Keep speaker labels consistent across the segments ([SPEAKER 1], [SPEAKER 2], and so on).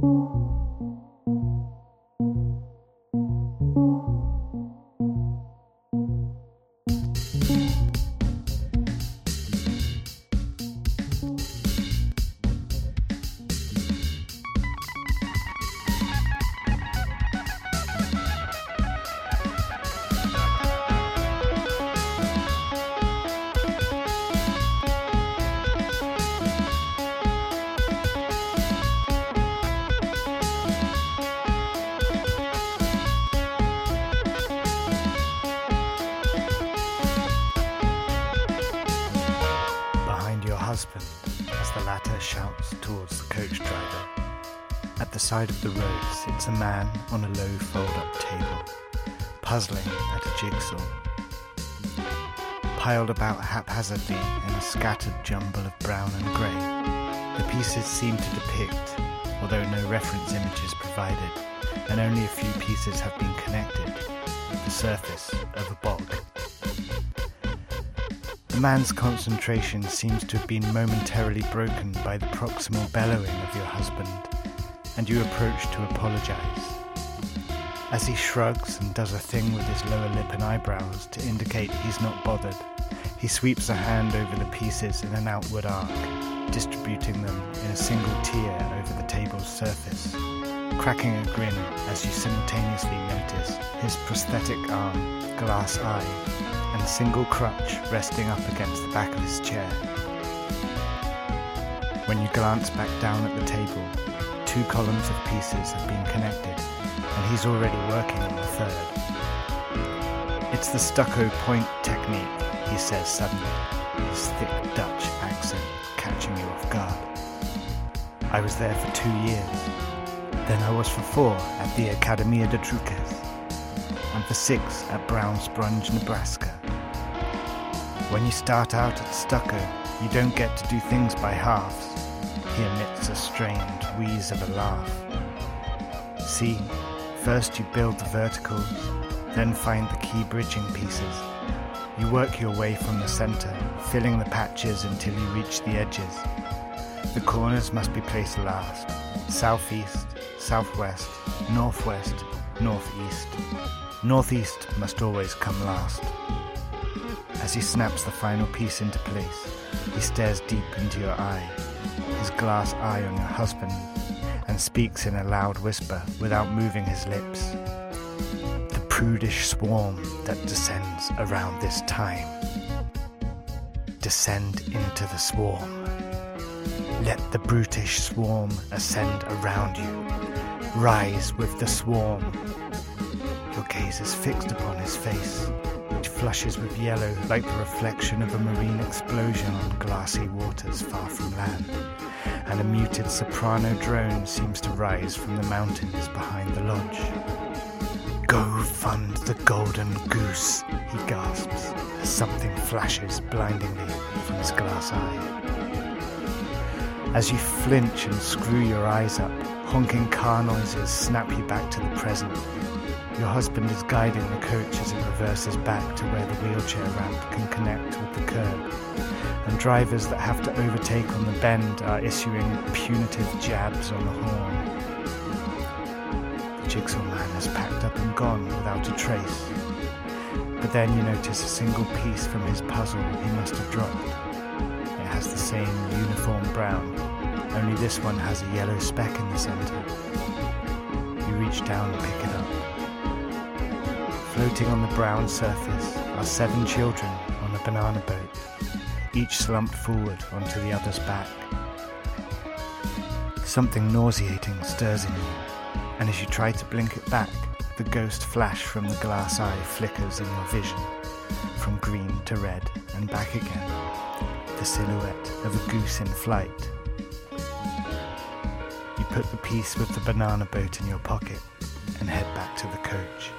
[SPEAKER 1] behind side of the road sits a man on a low fold up table, puzzling at a jigsaw. Piled about haphazardly in a scattered jumble of brown and grey, the pieces seem to depict, although no reference image is provided, and only a few pieces have been connected, the surface of a bog. The man's concentration seems to have been momentarily broken by the proximal bellowing of your husband, and you approach to apologize. As he shrugs and does a thing with his lower lip and eyebrows to indicate he's not bothered, he sweeps a hand over the pieces in an outward arc, distributing them in a single tier over the table's surface, cracking a grin as you simultaneously notice his prosthetic arm, glass eye, and single crutch resting up against the back of his chair. When you glance back down at the table, two columns of pieces have been connected, and he's already working on the third. It's the stucco point technique, he says suddenly, his thick Dutch accent catching you off guard. I was there for two years. Then I was for four at the Academia de Truques, and for six at Brown Sponge, Nebraska. When you start out at stucco, you don't get to do things by halves. He emits a strained wheeze of a laugh. See, first you build the verticals, then find the key bridging pieces. You work your way from the center, filling the patches until you reach the edges. The corners must be placed last. Southeast, southwest, northwest, northeast. Northeast must always come last. As he snaps the final piece into place, he stares deep into your eye, his glass eye on your husband, and speaks in a loud whisper without moving his lips. The prudish swarm that descends around this time. Descend into the swarm. Let the brutish swarm ascend around you. Rise with the swarm. Your gaze is fixed upon his face, flushes with yellow like the reflection of a marine explosion on glassy waters far from land, and a muted soprano drone seems to rise from the mountains behind the lodge. Go fund the golden goose, he gasps, as something flashes blindingly from his glass eye. As you flinch and screw your eyes up, honking car noises snap you back to the present. Your husband is guiding the coach as it reverses back to where the wheelchair ramp can connect with the curb. And drivers that have to overtake on the bend are issuing punitive jabs on the horn. The jigsaw man has packed up and gone without a trace. But then you notice a single piece from his puzzle he must have dropped. It has the same uniform brown, only this one has a yellow speck in the center. You reach down and pick it up. Floating on the brown surface are seven children on a banana boat, each slumped forward onto the other's back. Something nauseating stirs in you, and as you try to blink it back, the ghost flash from the glass eye flickers in your vision, from green to red and back again, the silhouette of a goose in flight. You put the piece with the banana boat in your pocket and head back to the coach.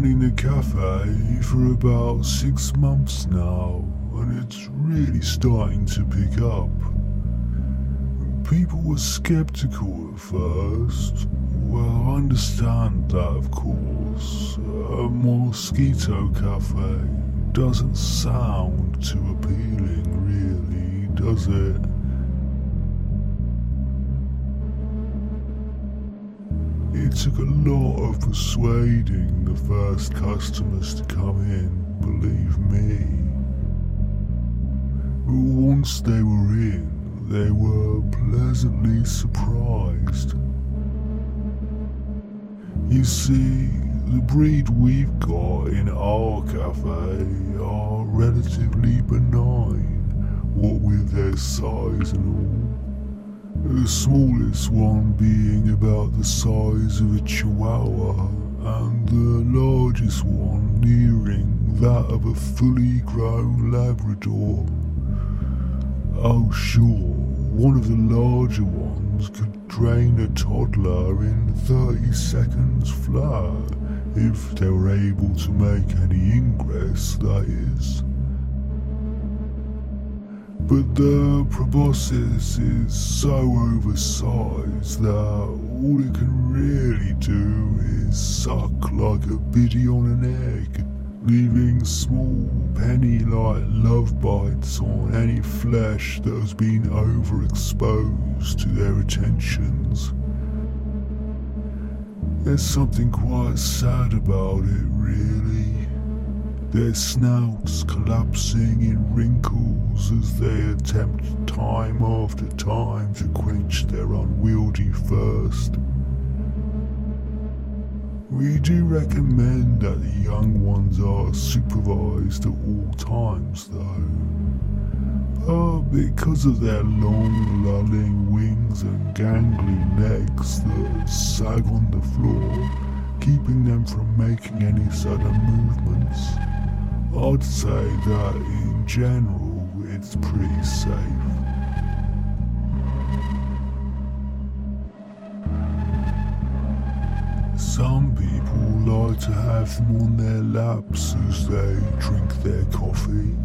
[SPEAKER 2] Running a cafe for about six months now, and it's really starting to pick up. People were skeptical at first. Well, I understand that, of course. A mosquito cafe doesn't sound too appealing, really, does it? It took a lot of persuading the first customers to come in, believe me. But once they were in, they were pleasantly surprised. You see, the breed we've got in our cafe are relatively benign, what with their size and all. The smallest one being about the size of a chihuahua, and the largest one nearing that of a fully grown Labrador. Oh, sure, one of the larger ones could drain a toddler in 30 seconds flat, if they were able to make any ingress, that is. But the proboscis is so oversized that all it can really do is suck like a biddy on an egg leaving small penny-like love bites on any flesh that has been overexposed to their attentions. There's something quite sad about it, really. Their snouts collapsing in wrinkles they attempt time after time to quench their unwieldy thirst. We do recommend that the young ones are supervised at all times, though. But because of their long, lolling wings and gangly legs that sag on the floor, keeping them from making any sudden movements, I'd say that in general it's pretty safe. Some people like to have them on their laps as they drink their coffee.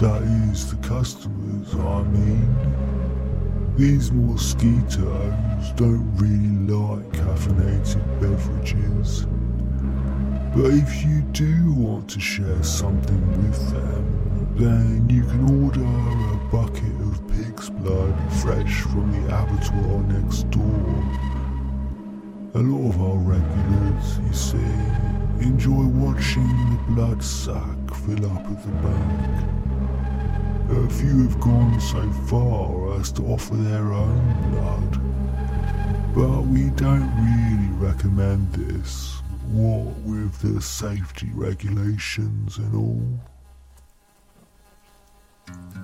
[SPEAKER 2] That is, the customers, I mean. These mosquitoes don't really like caffeinated beverages. But if you do want to share something with them, then you can order a bucket of pig's blood fresh from the abattoir next door a lot of our regulars, you see, enjoy watching the blood sack fill up at the back. A few have gone so far as to offer their own blood. But we don't really recommend this, what with the safety regulations and all. Thank you.